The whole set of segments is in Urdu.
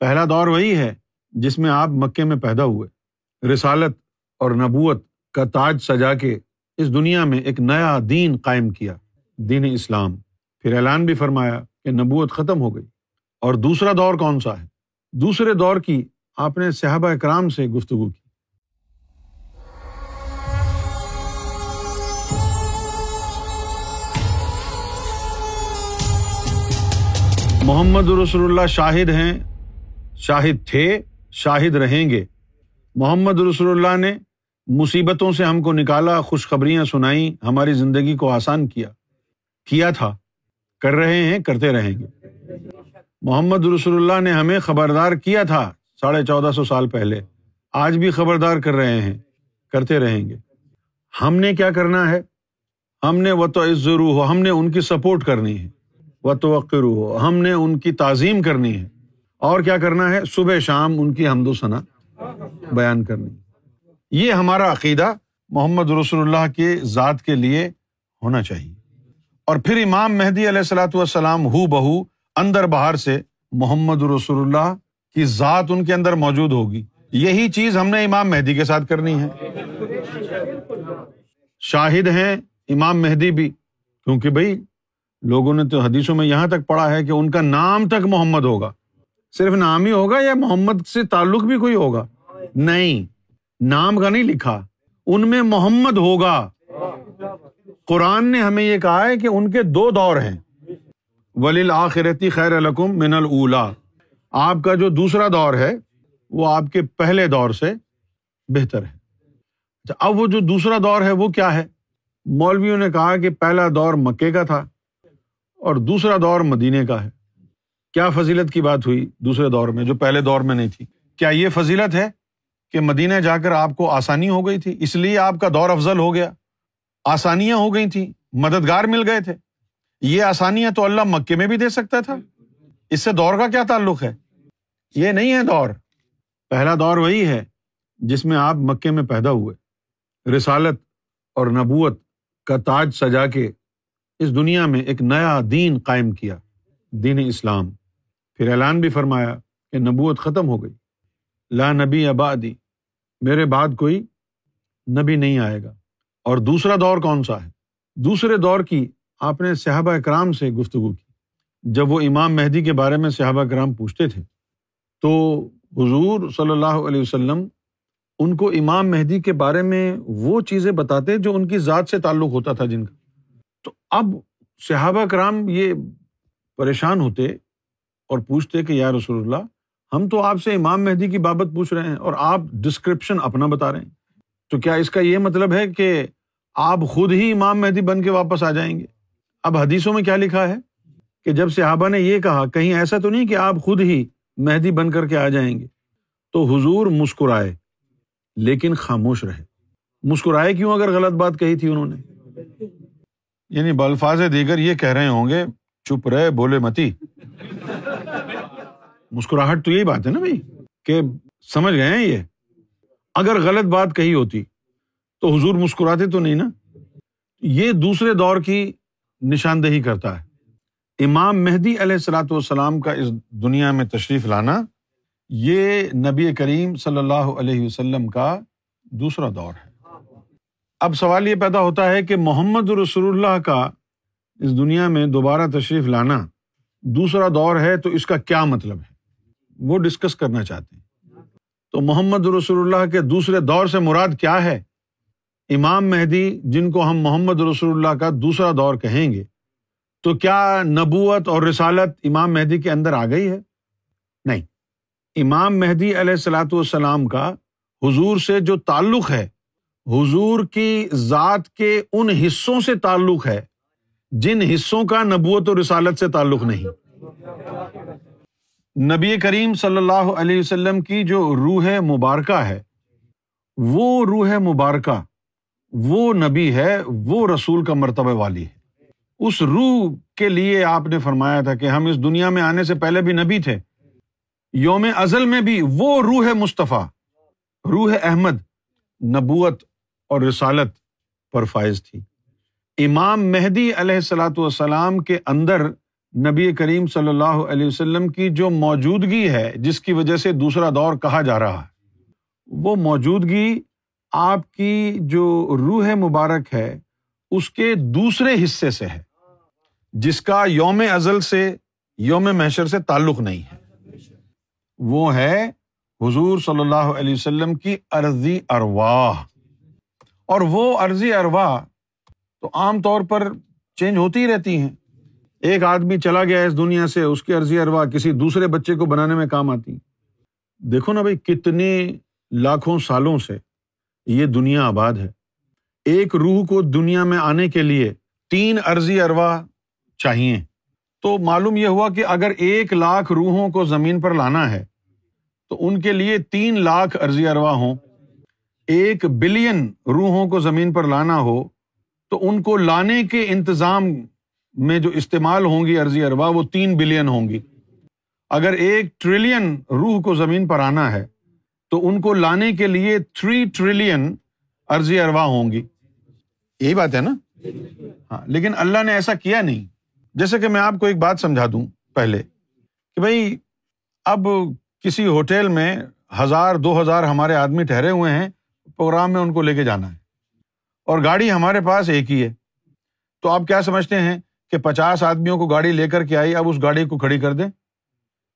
پہلا دور وہی ہے جس میں آپ مکے میں پیدا ہوئے۔ رسالت اور نبوت کا تاج سجا کے اس دنیا میں ایک نیا دین قائم کیا۔ دین اسلام۔ پھر اعلان بھی فرمایا کہ نبوت ختم ہو گئی۔ اور دوسرا دور کون سا ہے؟ دوسرے دور کی آپ نے صحابہ اکرام سے گفتگو کی۔ محمد رسول اللہ شاہد ہیں۔ شاہد تھے، شاہد رہیں گے۔ محمد رسول اللہ نے مصیبتوں سے ہم کو نکالا، خوشخبریاں سنائی ہماری زندگی کو آسان کیا۔ کیا تھا؟ کر رہے ہیں، کرتے رہیں گے۔ محمد رسول اللہ نے ہمیں خبردار کیا تھا ساڑھے چودہ سو سال پہلے۔ آج بھی خبردار کر رہے ہیں، کرتے رہیں گے۔ ہم نے کیا کرنا ہے؟ ہم نے و تو عزرو ہو ہم نے ان کی سپورٹ کرنی ہے۔ و توقر ہو ہم نے ان کی تعظیم کرنی ہے۔ اور کیا کرنا ہے؟ صبح شام ان کی حمد و ثنا بیان کرنی۔ یہ ہمارا عقیدہ محمد رسول اللہ کے ذات کے لیے ہونا چاہیے۔ اور پھر امام مہدی علیہ السلاۃ والسلام ہو بہو اندر باہر سے محمد رسول اللہ کی ذات ان کے اندر موجود ہوگی۔ یہی چیز ہم نے امام مہدی کے ساتھ کرنی ہے۔ شاہد ہیں امام مہدی بھی، کیونکہ بھائی لوگوں نے تو حدیثوں میں یہاں تک پڑھا ہے کہ ان کا نام تک محمد ہوگا۔ صرف نام ہی ہوگا یا محمد سے تعلق بھی کوئی ہوگا؟ نہیں، نام کا نہیں لکھا، ان میں محمد ہوگا۔ قرآن نے ہمیں یہ کہا ہے کہ ان کے دو دور ہیں۔ ولیل آخرتی خیر القم من الا آپ کا جو دوسرا دور ہے، وہ آپ کے پہلے دور سے بہتر ہے۔ اچھا اب وہ جو دوسرا دور ہے، وہ کیا ہے؟ مولویوں نے کہا کہ پہلا دور مکے کا تھا اور دوسرا دور مدینے کا ہے۔ کیا فضیلت کی بات ہوئی دوسرے دور میں جو پہلے دور میں نہیں تھی؟ کیا یہ فضیلت ہے کہ مدینہ جا کر آپ کو آسانی ہو گئی تھی؟ اس لیے آپ کا دور افضل ہو گیا۔ آسانیاں ہو گئی تھیں، مددگار مل گئے تھے۔ یہ آسانیاں تو اللہ مکے میں بھی دے سکتا تھا۔ اس سے دور کا کیا تعلق ہے؟ یہ نہیں ہے دور۔ پہلا دور وہی ہے جس میں آپ مکے میں پیدا ہوئے۔ رسالت اور نبوت کا تاج سجا کے اس دنیا میں ایک نیا دین قائم کیا۔ دین اسلام۔ پھر اعلان بھی فرمایا کہ نبوت ختم ہو گئی۔ لا نبی آبادی میرے بعد کوئی نبی نہیں آئے گا۔ اور دوسرا دور کون سا ہے؟ دوسرے دور کی آپ نے صحابہ اکرام سے گفتگو کی۔ جب وہ امام مہدی کے بارے میں صحابہ اکرام پوچھتے تھے، تو حضور صلی اللہ علیہ وسلم ان کو امام مہدی کے بارے میں وہ چیزیں بتاتے جو ان کی ذات سے تعلق ہوتا تھا جن کا۔ تو اب صحابہ کرام یہ پریشان ہوتے اور پوچھتے کہ یا رسول اللہ، ہم تو آپ سے امام مہدی کی بابت پوچھ رہے ہیں اور آپ ڈسکرپشن اپنا بتا رہے ہیں۔ تو کیا اس کا یہ مطلب ہے کہ آپ خود ہی امام مہدی بن کے واپس آ جائیں گے؟ اب حدیثوں میں کیا لکھا ہے کہ جب صحابہ نے یہ کہا، کہیں ایسا تو نہیں کہ آپ خود ہی مہدی بن کر کے آ جائیں گے؟ تو حضور مسکرائے، لیکن خاموش رہے۔ مسکرائے کیوں اگر غلط بات کہی تھی انہوں نے؟ یعنی بلفاظ دیگر یہ کہہ رہے ہوں گے، چپ رہے، بولے متی۔ مسکراہٹ تو یہی بات ہے نا بھائی، کہ سمجھ گئے ہیں یہ؟ اگر غلط بات کہی ہوتی، تو حضور مسکراتے تو نہیں نا؟ یہ دوسرے دور کی نشاندہی کرتا ہے۔ امام مہدی علیہ السلاۃ والسلام کا اس دنیا میں تشریف لانا، یہ نبی کریم صلی اللہ علیہ وسلم کا دوسرا دور ہے۔ اب سوال یہ پیدا ہوتا ہے کہ محمد رسول اللہ کا اس دنیا میں دوبارہ تشریف لانا دوسرا دور ہے تو اس کا کیا مطلب ہے؟ وہ ڈسکس کرنا چاہتے ہیں۔ تو محمد رسول اللہ کے دوسرے دور سے مراد کیا ہے؟ امام مہدی جن کو ہم محمد رسول اللہ کا دوسرا دور کہیں گے، تو کیا نبوت اور رسالت امام مہدی کے اندر آ گئی ہے؟ نہیں۔ امام مہدی علیہ السلاۃ والسلام کا حضور سے جو تعلق ہے، حضور کی ذات کے ان حصوں سے تعلق ہے، جن حصوں کا نبوت و رسالت سے تعلق نہیں۔ نبی کریم صلی اللہ علیہ وسلم کی جو روح مبارکہ ہے، وہ روح مبارکہ، وہ نبی ہے، وہ رسول کا مرتبہ والی ہے۔ اس روح کے لیے آپ نے فرمایا تھا کہ ہم اس دنیا میں آنے سے پہلے بھی نبی تھے۔ یوم ازل میں بھی وہ روح مصطفیٰ، روح احمد، نبوت اور رسالت پر فائز تھی۔ امام مہدی علیہ السلاۃ والسلام کے اندر نبی کریم صلی اللہ علیہ وسلم کی جو موجودگی ہے، جس کی وجہ سے دوسرا دور کہا جا رہا ہے، وہ موجودگی آپ کی جو روح مبارک ہے، اس کے دوسرے حصے سے ہے، جس کا یوم ازل سے، یوم محشر سے تعلق نہیں ہے۔ وہ ہے حضور صلی اللہ علیہ وسلم کی عرضی ارواح۔ اور وہ عرضی ارواح تو عام طور پر چینج ہوتی رہتی ہیں۔ ایک آدمی چلا گیا اس دنیا سے، اس کی عرضی اروا کسی دوسرے بچے کو بنانے میں کام آتی۔ دیکھو نا بھائی، کتنے لاکھوں سالوں سے یہ دنیا آباد ہے۔ ایک روح کو دنیا میں آنے کے لیے تین عرضی اروا چاہیے۔ تو معلوم یہ ہوا کہ اگر ایک لاکھ روحوں کو زمین پر لانا ہے، تو ان کے لیے تین لاکھ عرضی اروا ہوں۔ ایک بلین روحوں کو زمین پر لانا ہو، تو ان کو لانے کے انتظام میں جو استعمال ہوں گی عرضی اروا وہ تین بلین ہوں گی۔ اگر ایک ٹریلین روح کو زمین پر آنا ہے، تو ان کو لانے کے لیے تھری ٹریلین عرضی اروا ہوں گی۔ یہی بات ہے نا؟ ہاں لیکن اللہ نے ایسا کیا نہیں۔ جیسے کہ میں آپ کو ایک بات سمجھا دوں پہلے، کہ بھائی، اب کسی ہوٹل میں ہزار، دو ہزار ہمارے آدمی ٹھہرے ہوئے ہیں، پروگرام میں ان کو لے کے جانا ہے، اور گاڑی ہمارے پاس ایک ہی ہے۔ تو آپ کیا سمجھتے ہیں؟ کہ پچاس آدمیوں کو گاڑی لے کر کے آئی، اب اس گاڑی کو کھڑی کر دیں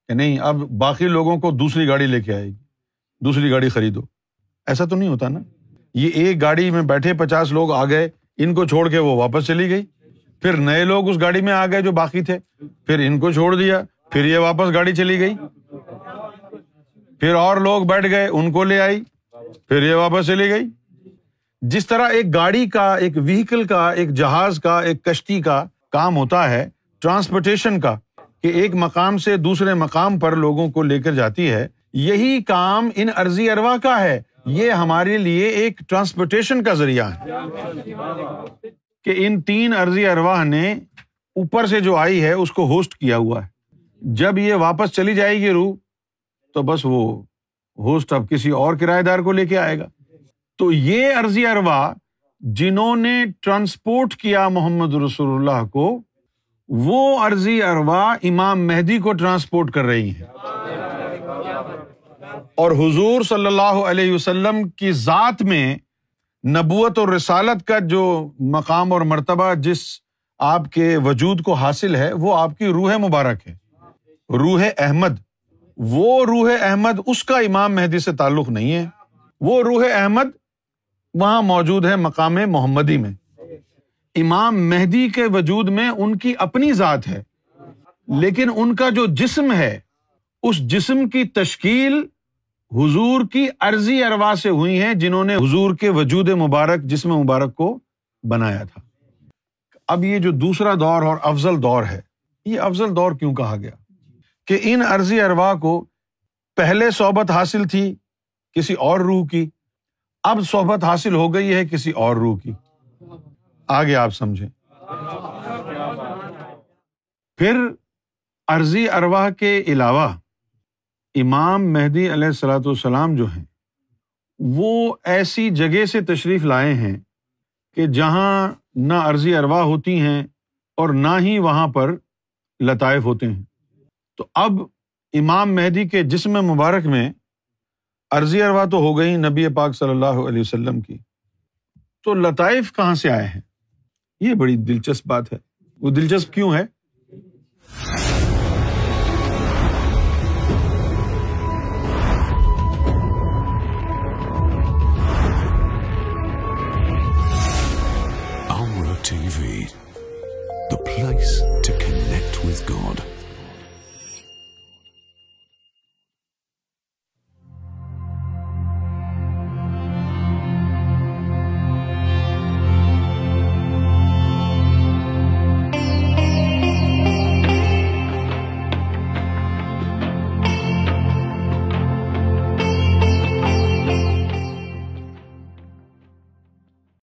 کہ نہیں، اب باقی لوگوں کو دوسری گاڑی لے کے آئے گی، دوسری گاڑی خریدو۔ ایسا تو نہیں ہوتا نا؟ یہ ایک گاڑی میں بیٹھے پچاس لوگ آ گئے، ان کو چھوڑ کے وہ واپس چلی گئی۔ پھر نئے لوگ اس گاڑی میں آ گئے جو باقی تھے۔ پھر ان کو چھوڑ دیا، پھر یہ واپس گاڑی چلی گئی۔ پھر اور لوگ بیٹھ گئے، ان کو لے آئی، پھر یہ واپس چلی گئی۔ جس طرح ایک گاڑی کا، ایک وہیکل کا، ایک جہاز کا، ایک کشتی کا کام ہوتا ہے ٹرانسپورٹیشن کا، کہ ایک مقام سے دوسرے مقام پر لوگوں کو لے کر جاتی ہے، یہی کام ان عرضی اروا کا ہے۔ یہ ہمارے لیے ایک ٹرانسپورٹیشن کا ذریعہ ہے۔ کہ ان تین عرضی ارواہ نے اوپر سے جو آئی ہے، اس کو ہوسٹ کیا ہوا ہے۔ جب یہ واپس چلی جائے گی روح، تو بس وہ ہوسٹ اب کسی اور کرایہ دار کو لے کے آئے گا۔ تو یہ عرضی اروا جنہوں نے ٹرانسپورٹ کیا محمد رسول اللہ کو، وہ عرضی اروا امام مہدی کو ٹرانسپورٹ کر رہی ہیں۔ اور حضور صلی اللہ علیہ وسلم کی ذات میں نبوت اور رسالت کا جو مقام اور مرتبہ جس آپ کے وجود کو حاصل ہے، وہ آپ کی روح مبارک ہے۔ روح احمد، وہ روح احمد، اس کا امام مہدی سے تعلق نہیں ہے۔ وہ روح احمد وہاں موجود ہے مقام محمدی میں۔ امام مہدی کے وجود میں ان کی اپنی ذات ہے، لیکن ان کا جو جسم ہے، اس جسم کی تشکیل حضور کی عرضی اروا سے ہوئی ہے جنہوں نے حضور کے وجود مبارک، جسم مبارک کو بنایا تھا۔ اب یہ جو دوسرا دور اور افضل دور ہے، یہ افضل دور کیوں کہا گیا؟ کہ ان عرضی اروا کو پہلے صحبت حاصل تھی کسی اور روح کی اب صحبت حاصل ہو گئی ہے کسی اور روح کی۔ آگے آپ سمجھیں۔ پھر عرضی ارواہ کے علاوہ امام مہدی علیہ السلاۃ والسلام جو ہیں، وہ ایسی جگہ سے تشریف لائے ہیں کہ جہاں نہ عرضی اروا ہوتی ہیں اور نہ ہی وہاں پر لطائف ہوتے ہیں۔ تو اب امام مہدی کے جسم مبارک میں عرضی اروا تو ہو گئی نبی پاک صلی اللہ علیہ وسلم کی۔ تو لطائف کہاں سے آئے ہیں؟ یہ بڑی دلچسپ بات ہے۔ وہ دلچسپ کیوں ہے؟